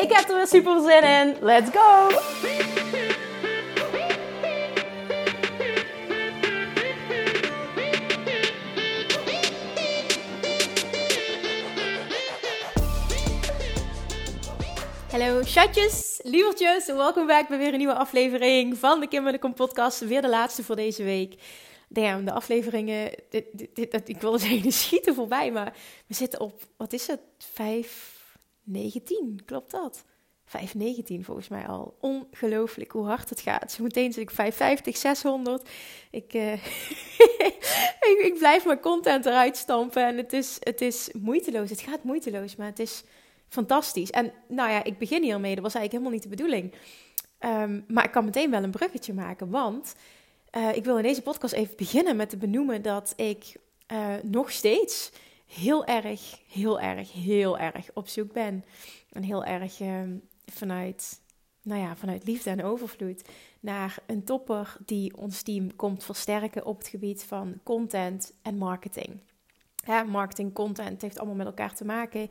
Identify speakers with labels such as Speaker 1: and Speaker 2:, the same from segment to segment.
Speaker 1: Ik heb er weer super zin in. Let's go! Hallo chatjes, lievertjes, welkom bij weer een nieuwe aflevering van de Kim en de Kom podcast. Weer de laatste voor deze week. Damn, de afleveringen, dit, ik wilde zeggen, die schieten voorbij, maar we zitten op, wat is het, 519, klopt dat? 519 volgens mij al. Ongelooflijk hoe hard het gaat. Zometeen zit ik 550, 600. Ik, uh, ik, ik, blijf mijn content eruit stampen en het is, het is moeiteloos. Het gaat moeiteloos, maar het is fantastisch. En nou ja, ik begin hiermee. Dat was eigenlijk helemaal niet de bedoeling. Um, maar ik kan meteen wel een bruggetje maken, want uh, ik wil in deze podcast even beginnen met te benoemen dat ik uh, nog steeds heel erg, heel erg, heel erg op zoek ben. En heel erg uh, vanuit, nou ja, vanuit liefde en overvloed naar een topper die ons team komt versterken op het gebied van content en marketing. Marketing, content heeft allemaal met elkaar te maken.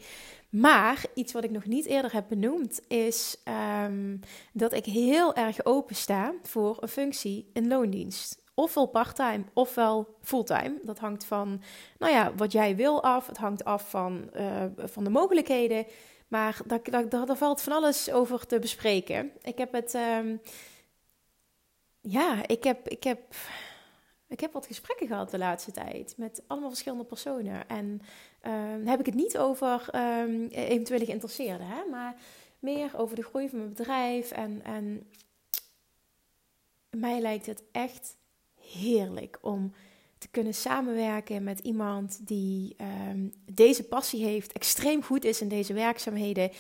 Speaker 1: Maar iets wat ik nog niet eerder heb benoemd is um, dat ik heel erg open sta voor een functie in loondienst. Ofwel parttime ofwel fulltime. Dat hangt van nou ja, wat jij wil af. Het hangt af van, uh, van de mogelijkheden. Maar daar, daar, daar, valt van alles over te bespreken. Ik heb het. Um, ja, ik heb. Ik heb ik heb wat gesprekken gehad de laatste tijd met allemaal verschillende personen. En uh, heb ik het niet over um, eventuele geïnteresseerden, hè? maar meer over de groei van mijn bedrijf. En, en mij lijkt het echt heerlijk om te kunnen samenwerken met iemand die um, deze passie heeft, extreem goed is in deze werkzaamheden,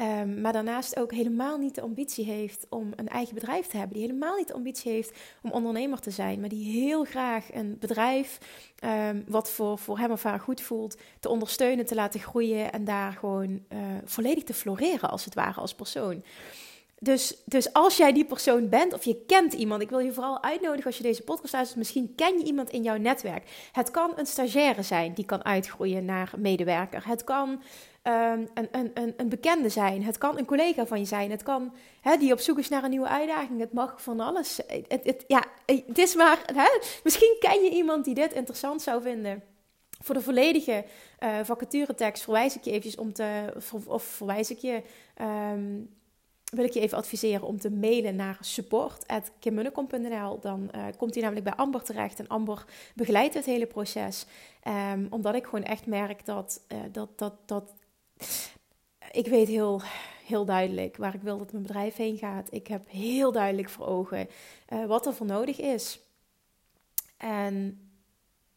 Speaker 1: um, maar daarnaast ook helemaal niet de ambitie heeft om een eigen bedrijf te hebben, die helemaal niet de ambitie heeft om ondernemer te zijn, maar die heel graag een bedrijf, um, wat voor, voor hem of haar goed voelt, te ondersteunen, te laten groeien en daar gewoon uh, volledig te floreren als het ware als persoon. Dus, dus als jij die persoon bent of je kent iemand, ik wil je vooral uitnodigen als je deze podcast luistert, misschien ken je iemand in jouw netwerk. Het kan een stagiaire zijn die kan uitgroeien naar medewerker. Het kan um, een, een, een, een, bekende zijn. Het kan een collega van je zijn. Het kan hè, die op zoek is naar een nieuwe uitdaging. Het mag van alles. Het, het, ja, het is maar. Hè, misschien ken je iemand die dit interessant zou vinden. Voor de volledige uh, vacaturetekst verwijs ik je eventjes om te. Of verwijs ik je. Um, wil ik je even adviseren om te mailen naar support.kimmunnekom.nl. Dan uh, komt hij namelijk bij Amber terecht. En Amber begeleidt het hele proces. Um, omdat ik gewoon echt merk dat, uh, dat, dat, dat ik weet heel, heel duidelijk waar ik wil dat mijn bedrijf heen gaat. Ik heb heel duidelijk voor ogen uh, wat er voor nodig is. En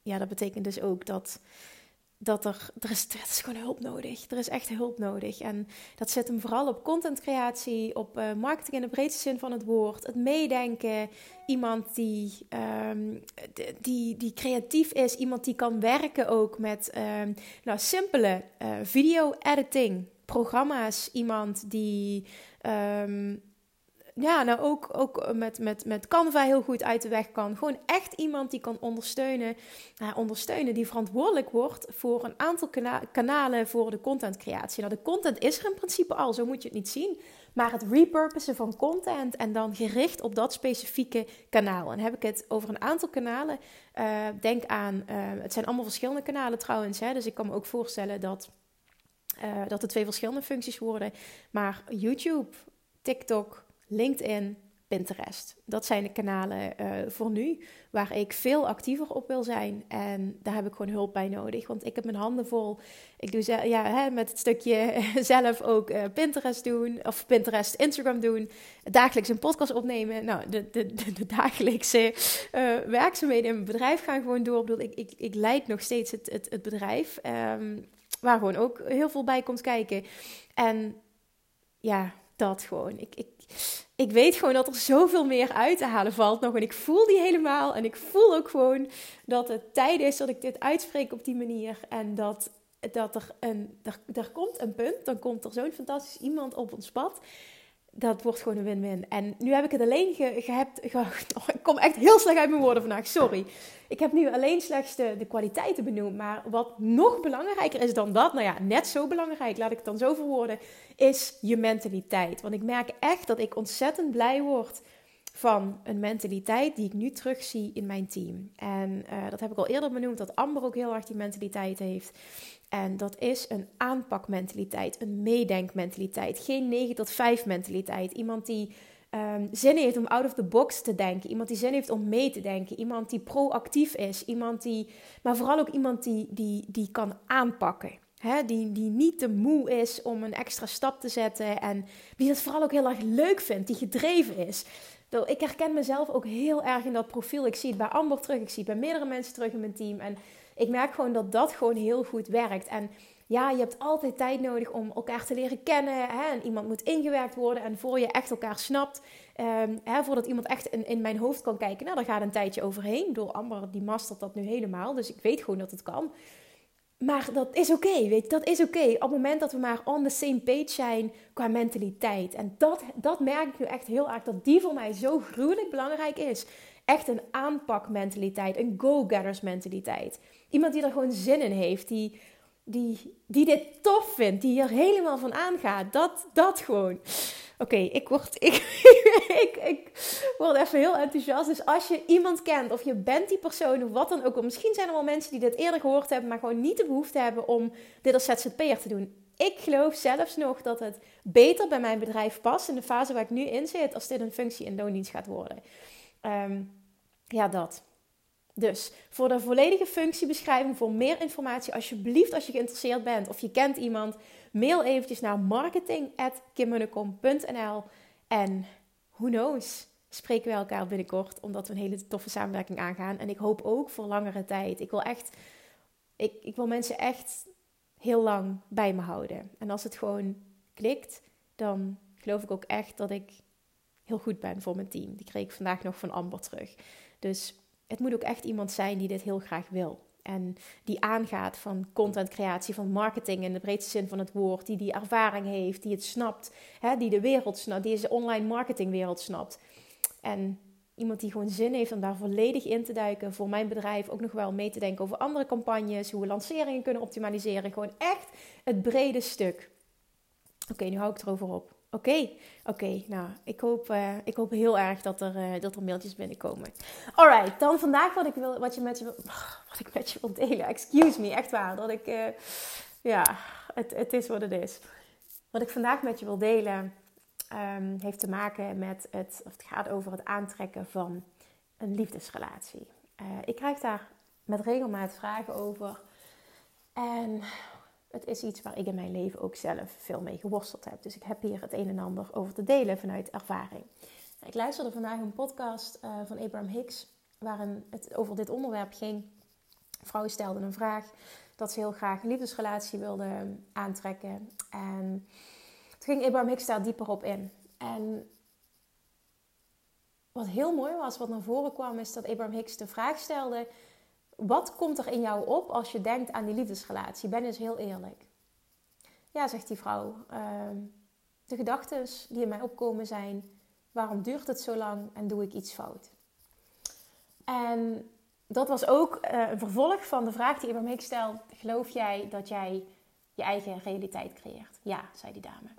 Speaker 1: ja, dat betekent dus ook dat dat er, er is, is gewoon hulp nodig. Er is echt hulp nodig. En dat zit hem vooral op contentcreatie, op uh, marketing in de breedste zin van het woord. Het meedenken. Iemand die, um, die, die creatief is. Iemand die kan werken ook met um, nou, simpele uh, video-editing programma's. Iemand die um, ja, nou ook, ook met, met, met Canva heel goed uit de weg kan. Gewoon echt iemand die kan ondersteunen, uh, ondersteunen die verantwoordelijk wordt voor een aantal kana kanalen voor de contentcreatie. Nou, de content is er in principe al, zo moet je het niet zien. Maar het repurposen van content en dan gericht op dat specifieke kanaal. En heb ik het over een aantal kanalen. Uh, denk aan, het zijn allemaal verschillende kanalen trouwens. Hè, dus ik kan me ook voorstellen dat, uh, dat er twee verschillende functies worden. Maar YouTube, TikTok, LinkedIn, Pinterest. Dat zijn de kanalen uh, voor nu waar ik veel actiever op wil zijn. En daar heb ik gewoon hulp bij nodig. Want ik heb mijn handen vol. Ik doe ja, hè, met het stukje zelf ook uh, Pinterest doen. Of Pinterest, Instagram doen. Dagelijks een podcast opnemen. Nou, de, de, de, dagelijkse uh, werkzaamheden in mijn bedrijf gaan gewoon door. Ik, bedoel, ik, ik, leid nog steeds het, het, bedrijf. Um, waar gewoon ook heel veel bij komt kijken. En ja, dat gewoon. Ik, ik, ik weet gewoon dat er zoveel meer uit te halen valt nog. En ik voel die helemaal. En ik voel ook gewoon dat het tijd is dat ik dit uitspreek op die manier. En dat, dat er, een, er, komt een punt. Dan komt er zo'n fantastisch iemand op ons pad dat wordt gewoon een win-win. En nu heb ik het alleen ge, oh, ik kom echt heel slecht uit mijn woorden vandaag, sorry. Ik heb nu alleen slechts de, de, kwaliteiten benoemd. Maar wat nog belangrijker is dan dat, nou ja, net zo belangrijk, laat ik het dan zo verwoorden, is je mentaliteit. Want ik merk echt dat ik ontzettend blij word van een mentaliteit die ik nu terugzie in mijn team. En uh, dat heb ik al eerder benoemd, dat Amber ook heel erg die mentaliteit heeft. En dat is een aanpakmentaliteit, een meedenkmentaliteit. Geen 9 tot 5 mentaliteit. Iemand die um, zin heeft om out of the box te denken. Iemand die zin heeft om mee te denken. Iemand die proactief is. Iemand die, maar vooral ook iemand die, die, die kan aanpakken. He, die, die niet te moe is om een extra stap te zetten. En die het vooral ook heel erg leuk vindt. Die gedreven is. Ik herken mezelf ook heel erg in dat profiel. Ik zie het bij Amber terug. Ik zie het bij meerdere mensen terug in mijn team. En ik merk gewoon dat dat gewoon heel goed werkt. En ja, je hebt altijd tijd nodig om elkaar te leren kennen. Hè? En iemand moet ingewerkt worden. En voor je echt elkaar snapt, um, hè, voordat iemand echt in, in mijn hoofd kan kijken, nou, daar gaat een tijdje overheen. Door Amber, die mastert dat nu helemaal. Dus ik weet gewoon dat het kan. Maar dat is oké, weet je, dat is oké. Op het moment dat we maar on the same page zijn qua mentaliteit. En dat, dat merk ik nu echt heel erg, dat die voor mij zo gruwelijk belangrijk is. Echt een aanpakmentaliteit, een go-getters mentaliteit. Iemand die er gewoon zin in heeft, die, die, die dit tof vindt, die er helemaal van aangaat. Dat, dat gewoon. Oké, ik, word, ik, ik, ik word even heel enthousiast. Dus als je iemand kent of je bent die persoon of wat dan ook. Misschien zijn er wel mensen die dit eerder gehoord hebben, maar gewoon niet de behoefte hebben om dit als ZZP'er te doen. Ik geloof zelfs nog dat het beter bij mijn bedrijf past in de fase waar ik nu in zit, als dit een functie in loondienst gaat worden. Um, ja, dat. Dus voor de volledige functiebeschrijving, voor meer informatie, alsjeblieft als je geïnteresseerd bent of je kent iemand, mail eventjes naar marketing.kimmunnekom.nl en who knows, spreken we elkaar binnenkort omdat we een hele toffe samenwerking aangaan. En ik hoop ook voor langere tijd. Ik wil echt, ik, ik wil mensen echt heel lang bij me houden. En als het gewoon klikt, dan geloof ik ook echt dat ik heel goed ben voor mijn team. Die kreeg ik vandaag nog van Amber terug. Dus het moet ook echt iemand zijn die dit heel graag wil. En die aangaat van contentcreatie, van marketing in de breedste zin van het woord. Die die ervaring heeft, die het snapt. Hè, die de wereld snapt, die deze online marketingwereld snapt. En iemand die gewoon zin heeft om daar volledig in te duiken. Voor mijn bedrijf ook nog wel mee te denken over andere campagnes. Hoe we lanceringen kunnen optimaliseren. Gewoon echt het brede stuk. Oké, nu hou ik erover op. Oké, oké. nou, ik hoop, uh, ik hoop heel erg dat er, uh, dat er mailtjes binnenkomen. Alright, dan vandaag wat ik, wil, wat, je met je, wat ik met je wil delen. Excuse me, echt waar. Dat ik, uh, ja, het, het is wat het is. Wat ik vandaag met je wil delen um, heeft te maken met het, of het gaat over het aantrekken van een liefdesrelatie. ik krijg daar met regelmaat vragen over. En het is iets waar ik in mijn leven ook zelf veel mee geworsteld heb. Dus ik heb hier het een en ander over te delen vanuit ervaring. Ik luisterde vandaag een podcast uh, van Abraham Hicks, waarin het over dit onderwerp ging. Vrouwen stelden een vraag dat ze heel graag een liefdesrelatie wilden aantrekken. En toen ging Abraham Hicks daar dieper op in. En wat heel mooi was, wat naar voren kwam, is dat Abraham Hicks de vraag stelde wat komt er in jou op als je denkt aan die liefdesrelatie? Ben eens heel eerlijk. Ja, zegt die vrouw. Ehm, de gedachten die in mij opkomen zijn: waarom duurt het zo lang en doe ik iets fout? En dat was ook uh, een vervolg van de vraag die Abraham Hicks stelt: geloof jij dat jij je eigen realiteit creëert? Ja, zei die dame.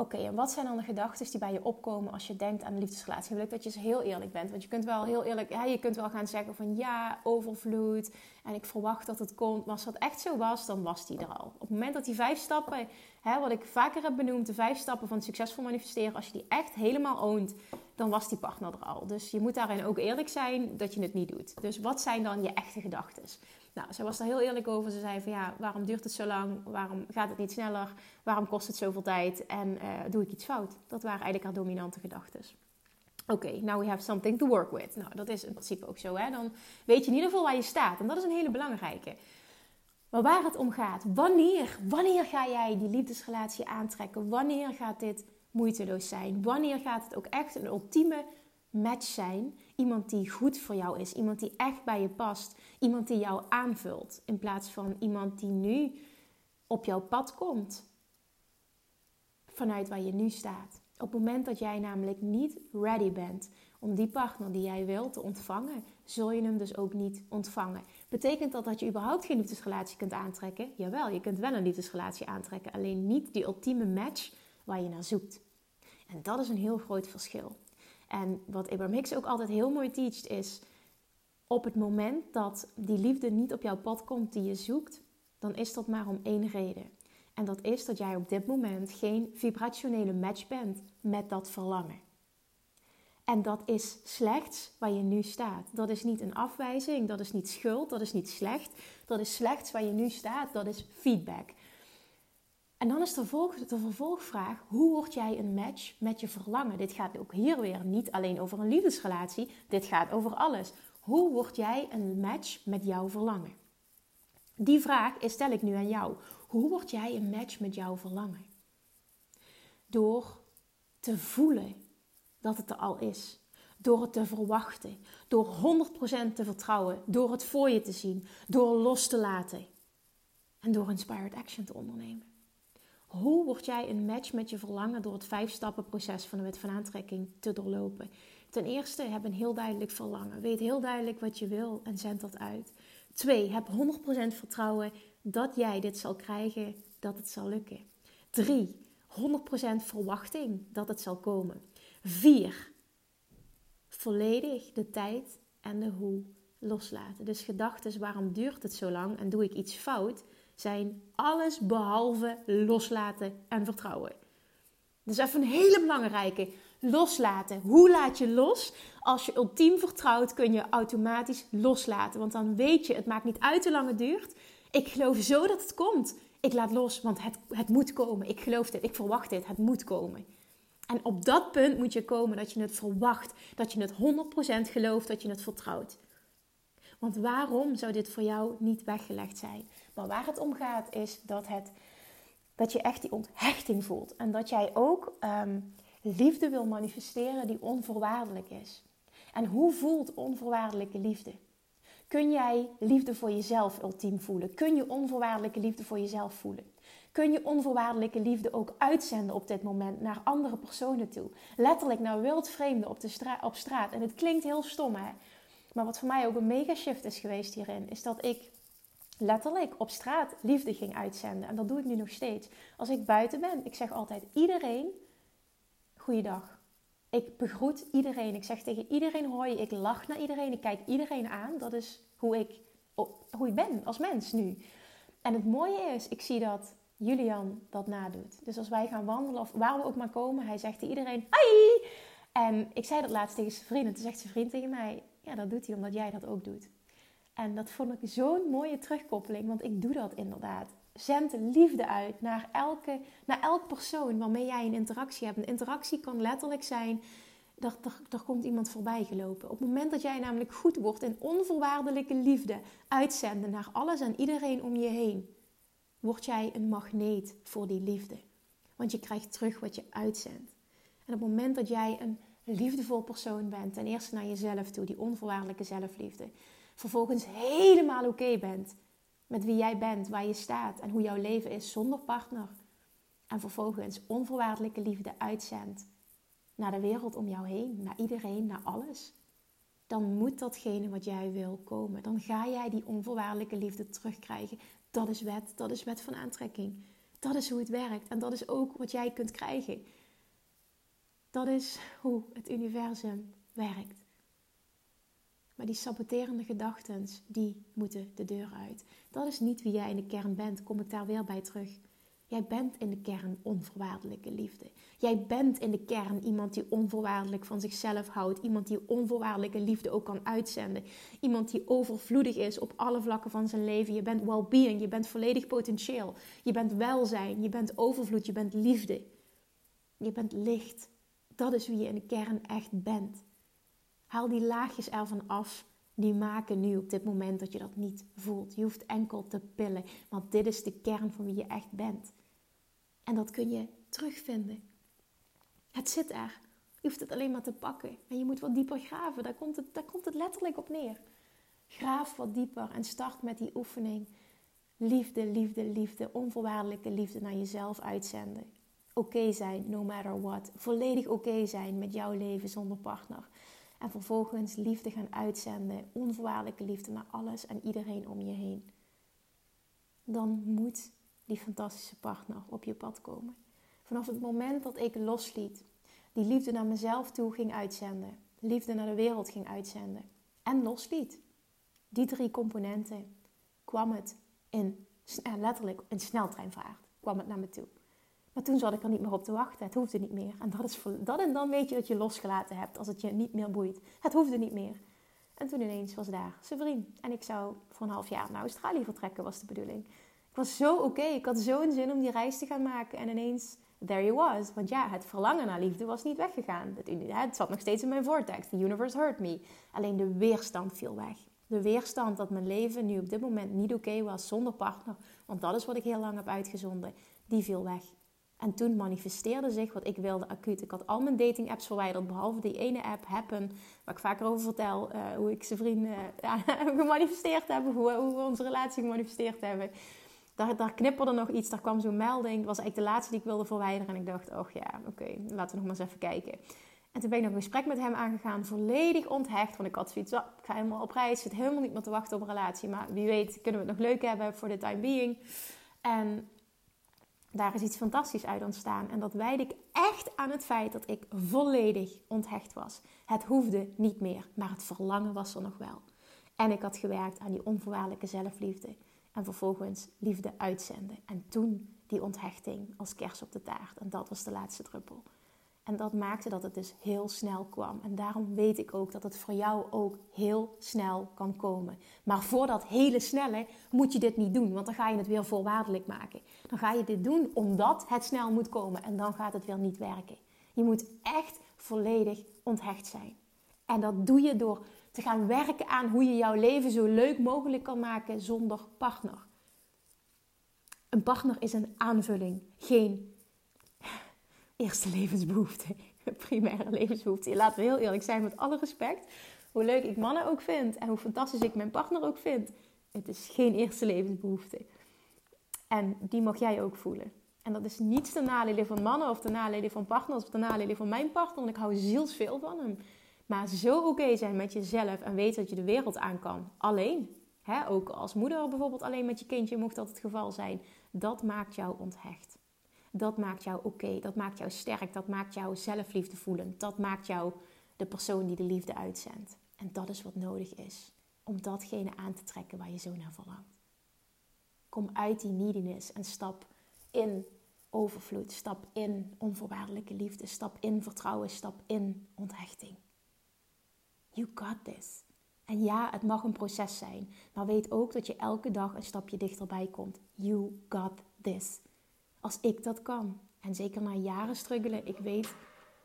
Speaker 1: Oké, en wat zijn dan de gedachten die bij je opkomen als je denkt aan een liefdesrelatie? Ik dat je eens heel eerlijk bent. Want je kunt wel heel eerlijk, ja, je kunt wel gaan zeggen van ja, overvloed. En ik verwacht dat het komt. Maar als dat echt zo was, dan was die er al. Op het moment dat die vijf stappen, hè, wat ik vaker heb benoemd, de vijf stappen van succesvol manifesteren, als je die echt helemaal oont, dan was die partner er al. Dus je moet daarin ook eerlijk zijn dat je het niet doet. Dus wat zijn dan je echte gedachten? Nou, zij was daar heel eerlijk over. Ze zei van ja, waarom duurt het zo lang? Waarom gaat het niet sneller? Waarom kost het zoveel tijd? En uh, doe ik iets fout? Dat waren eigenlijk haar dominante gedachten. Oké, now we have something to work with. Nou, dat is in principe ook zo. Hè? Dan weet je in ieder geval waar je staat. En dat is een hele belangrijke. Maar waar het om gaat, wanneer, wanneer ga jij die liefdesrelatie aantrekken? Wanneer gaat dit moeiteloos zijn? Wanneer gaat het ook echt een ultieme match zijn? Iemand die goed voor jou is, iemand die echt bij je past, iemand die jou aanvult, in plaats van iemand die nu op jouw pad komt vanuit waar je nu staat. Op het moment dat jij namelijk niet ready bent om die partner die jij wilt te ontvangen, zul je hem dus ook niet ontvangen. Betekent dat dat je überhaupt geen liefdesrelatie kunt aantrekken? Jawel, je kunt wel een liefdesrelatie aantrekken, alleen niet die ultieme match waar je naar zoekt. En dat is een heel groot verschil. En wat Abraham Hicks ook altijd heel mooi teacht is, op het moment dat die liefde niet op jouw pad komt die je zoekt, dan is dat maar om één reden. En dat is dat jij op dit moment geen vibrationele match bent met dat verlangen. En dat is slechts waar je nu staat. Dat is niet een afwijzing, dat is niet schuld, dat is niet slecht. Dat is slechts waar je nu staat, dat is feedback. En dan is de, de vervolgvraag: hoe word jij een match met je verlangen? Dit gaat ook hier weer niet alleen over een liefdesrelatie, dit gaat over alles. Hoe word jij een match met jouw verlangen? Die vraag stel ik nu aan jou. Hoe word jij een match met jouw verlangen? Door te voelen dat het er al is. Door het te verwachten. Door 100% te vertrouwen. Door het voor je te zien. Door los te laten. En door inspired action te ondernemen. Hoe word jij een match met je verlangen door het vijf stappen proces van de wet van aantrekking te doorlopen? Ten eerste, heb een heel duidelijk verlangen. Weet heel duidelijk wat je wil en zend dat uit. Twee, heb 100% vertrouwen dat jij dit zal krijgen, dat het zal lukken. Drie, 100% verwachting dat het zal komen. Vier, volledig de tijd en de hoe loslaten. Dus gedachten, waarom duurt het zo lang en doe ik iets fout, zijn alles behalve loslaten en vertrouwen. Dus even een hele belangrijke. Loslaten. Hoe laat je los? Als je ultiem vertrouwt, kun je automatisch loslaten. Want dan weet je, het maakt niet uit hoe lang het duurt. Ik geloof zo dat het komt. Ik laat los, want het, het moet komen. Ik geloof dit, ik verwacht dit, het moet komen. En op dat punt moet je komen dat je het verwacht, dat je het 100% gelooft, dat je het vertrouwt. Want waarom zou dit voor jou niet weggelegd zijn? Maar waar het om gaat is dat, het, dat je echt die onthechting voelt. En dat jij ook ehm, liefde wil manifesteren die onvoorwaardelijk is. En hoe voelt onvoorwaardelijke liefde? Kun jij liefde voor jezelf ultiem voelen? Kun je onvoorwaardelijke liefde voor jezelf voelen? Kun je onvoorwaardelijke liefde ook uitzenden op dit moment naar andere personen toe? Letterlijk naar wildvreemden op, de op straat. En het klinkt heel stom, hè? Maar wat voor mij ook een mega shift is geweest hierin, is dat ik letterlijk op straat liefde ging uitzenden. En dat doe ik nu nog steeds. Als ik buiten ben, ik zeg altijd iedereen, goeiedag. Ik begroet iedereen. Ik zeg tegen iedereen hoi. Ik lach naar iedereen. Ik kijk iedereen aan. Dat is hoe ik, hoe ik ben als mens nu. En het mooie is, ik zie dat Julian dat nadoet. Dus als wij gaan wandelen of waar we ook maar komen, hij zegt tegen iedereen hoi. En ik zei dat laatst tegen zijn vriend. En toen zegt zijn vriend tegen mij, ja dat doet hij omdat jij dat ook doet. En dat vond ik zo'n mooie terugkoppeling, want ik doe dat inderdaad. Zend liefde uit naar, elke, naar elk persoon waarmee jij een interactie hebt. Een interactie kan letterlijk zijn dat er, er komt iemand voorbij gelopen. Op het moment dat jij namelijk goed wordt in onvoorwaardelijke liefde uitzenden naar alles en iedereen om je heen, word jij een magneet voor die liefde. Want je krijgt terug wat je uitzendt. En op het moment dat jij een liefdevol persoon bent, ten eerste naar jezelf toe, die onvoorwaardelijke zelfliefde, vervolgens helemaal oké bent met wie jij bent, waar je staat en hoe jouw leven is zonder partner. En vervolgens onvoorwaardelijke liefde uitzendt naar de wereld om jou heen, naar iedereen, naar alles. Dan moet datgene wat jij wil komen. Dan ga jij die onvoorwaardelijke liefde terugkrijgen. Dat is wet, dat is wet van aantrekking. Dat is hoe het werkt en dat is ook wat jij kunt krijgen. Dat is hoe het universum werkt. Maar die saboterende gedachten, die moeten de deur uit. Dat is niet wie jij in de kern bent, kom ik daar weer bij terug. Jij bent in de kern onvoorwaardelijke liefde. Jij bent in de kern iemand die onvoorwaardelijk van zichzelf houdt. Iemand die onvoorwaardelijke liefde ook kan uitzenden. Iemand die overvloedig is op alle vlakken van zijn leven. Je bent well-being, je bent volledig potentieel. Je bent welzijn, je bent overvloed, je bent liefde. Je bent licht. Dat is wie je in de kern echt bent. Haal die laagjes ervan af. Die maken nu op dit moment dat je dat niet voelt. Je hoeft enkel te pillen. Want dit is de kern van wie je echt bent. En dat kun je terugvinden. Het zit er. Je hoeft het alleen maar te pakken. En je moet wat dieper graven. Daar komt het, daar komt het letterlijk op neer. Graaf wat dieper en start met die oefening. Liefde, liefde, liefde, onvoorwaardelijke liefde naar jezelf uitzenden. Oké zijn, no matter what. Volledig oké zijn met jouw leven zonder partner. En vervolgens liefde gaan uitzenden, onvoorwaardelijke liefde naar alles en iedereen om je heen. Dan moet die fantastische partner op je pad komen. Vanaf het moment dat ik losliet, die liefde naar mezelf toe ging uitzenden, liefde naar de wereld ging uitzenden en losliet, die drie componenten, kwam het in, eh, letterlijk in sneltreinvaart, kwam het naar me toe. Maar toen zat ik er niet meer op te wachten. Het hoefde niet meer. En dat, is dat en dan weet je dat je losgelaten hebt als het je niet meer boeit. Het hoefde niet meer. En toen ineens was daar vriend. En ik zou voor een half jaar naar Australië vertrekken, was de bedoeling. Ik was zo oké. Ik had zo'n zin om die reis te gaan maken. En ineens, there you was. Want ja, het verlangen naar liefde was niet weggegaan. Het, het zat nog steeds in mijn vortex. The universe hurt me. Alleen de weerstand viel weg. De weerstand dat mijn leven nu op dit moment niet oké was zonder partner. Want dat is wat ik heel lang heb uitgezonden. Die viel weg. En toen manifesteerde zich wat ik wilde acuut. Ik had al mijn dating apps verwijderd, behalve die ene app, Happen, waar ik vaker over vertel. Uh, hoe ik zijn vrienden gemanifesteerd heb, hoe, hoe, we onze relatie gemanifesteerd hebben. Daar, daar knipperde nog iets, daar kwam zo'n melding. Dat was eigenlijk de laatste die ik wilde verwijderen. En ik dacht, oh ja, oké, laten we nog maar eens even kijken. En toen ben ik nog een gesprek met hem aangegaan, volledig onthecht. Want ik had zoiets, ik ga helemaal op reis, zit helemaal niet meer te wachten op een relatie. Maar wie weet kunnen we het nog leuk hebben voor de time being. En daar is iets fantastisch uit ontstaan. En dat wijd ik echt aan het feit dat ik volledig onthecht was. Het hoefde niet meer, maar het verlangen was er nog wel. En ik had gewerkt aan die onvoorwaardelijke zelfliefde. En vervolgens liefde uitzenden. En toen die onthechting als kers op de taart. En dat was de laatste druppel. En dat maakte dat het dus heel snel kwam. En daarom weet ik ook dat het voor jou ook heel snel kan komen. Maar voor dat hele snelle moet je dit niet doen, want dan ga je het weer voorwaardelijk maken. Dan ga je dit doen omdat het snel moet komen en dan gaat het weer niet werken. Je moet echt volledig onthecht zijn. En dat doe je door te gaan werken aan hoe je jouw leven zo leuk mogelijk kan maken zonder partner. Een partner is een aanvulling, geen eerste levensbehoefte. Primaire levensbehoefte. Laten we heel eerlijk zijn, met alle respect. Hoe leuk ik mannen ook vind en hoe fantastisch ik mijn partner ook vind. Het is geen eerste levensbehoefte. En die mag jij ook voelen. En dat is niet de nadelen van mannen of de nadelen van partners of de nadelen van mijn partner. Want ik hou zielsveel van hem. Maar zo oké zijn met jezelf en weten dat je de wereld aan kan. Alleen. Hè, ook als moeder bijvoorbeeld alleen met je kindje mocht dat het geval zijn. Dat maakt jou onthecht. Dat maakt jou oké, dat maakt jou sterk, dat maakt jou zelfliefde voelen. Dat maakt jou de persoon die de liefde uitzendt. En dat is wat nodig is om datgene aan te trekken waar je zo naar verlangt. Kom uit die neediness en stap in overvloed, stap in onvoorwaardelijke liefde, stap in vertrouwen, stap in onthechting. You got this. En ja, het mag een proces zijn, maar weet ook dat je elke dag een stapje dichterbij komt. You got this. Als ik dat kan. En zeker na jaren struggelen, ik weet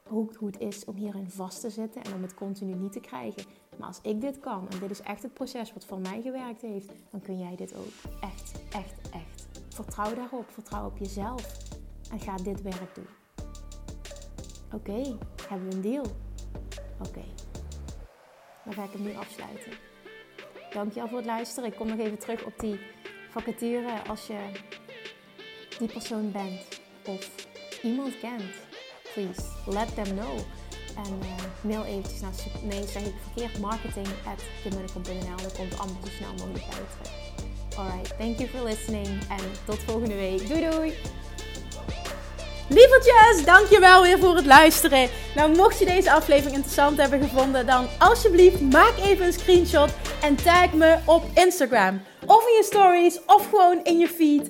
Speaker 1: ook hoe het is om hierin vast te zitten en om het continu niet te krijgen. Maar als ik dit kan, en dit is echt het proces wat voor mij gewerkt heeft, dan kun jij dit ook. Echt, echt, echt. Vertrouw daarop, vertrouw op jezelf en ga dit werk doen. Oké, hebben we een deal? Oké, dan ga ik hem nu afsluiten. Dankjewel voor het luisteren. Ik kom nog even terug op die vacature als je die persoon bent of iemand kent, please let them know. En uh, mail eventjes naar, nee zeg ik verkeerd, marketing at Dan komt allemaal zo snel mogelijk bij. Alright, thank you for listening en tot volgende week. Doei doei! Lievertjes, dankjewel weer voor het luisteren. Nou, mocht je deze aflevering interessant hebben gevonden, dan alsjeblieft maak even een screenshot en tag me op Instagram. Of in je stories, of gewoon in je feed.